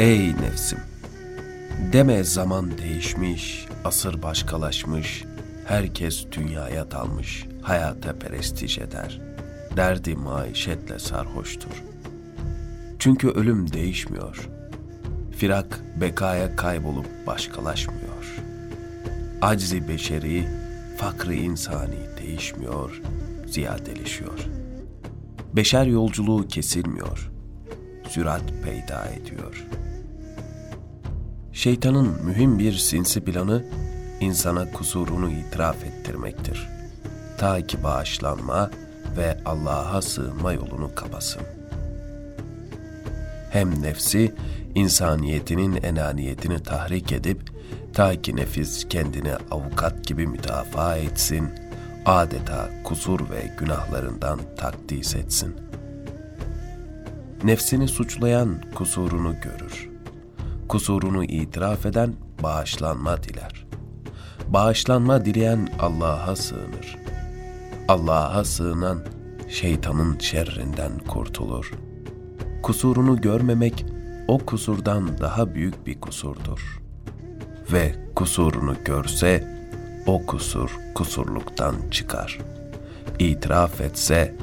Ey nefsim! Deme zaman değişmiş, asır başkalaşmış, herkes dünyaya dalmış, hayata prestij eder. Derdi maişetle sarhoştur. Çünkü ölüm değişmiyor. Firak bekaya kaybolup başkalaşmıyor. Aczi beşeri, fakrı insani değişmiyor, ziyadeleşiyor. Beşer yolculuğu kesilmiyor, sürat peyda ediyor.'' Şeytanın mühim bir sinsi planı insana kusurunu itiraf ettirmektir. Ta ki bağışlanma ve Allah'a sığınma yolunu kapasın. Hem nefsi insaniyetinin enaniyetini tahrik edip ta ki nefis kendini avukat gibi müdafaa etsin, adeta kusur ve günahlarından takdis etsin. Nefsini suçlayan kusurunu görür.'' Kusurunu itiraf eden bağışlanma diler. Bağışlanma dileyen Allah'a sığınır. Allah'a sığınan şeytanın şerrinden kurtulur. Kusurunu görmemek o kusurdan daha büyük bir kusurdur. Ve kusurunu görse o kusur kusurluktan çıkar. İtiraf etse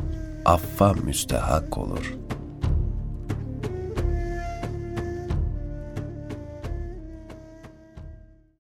affa müstehak olur.''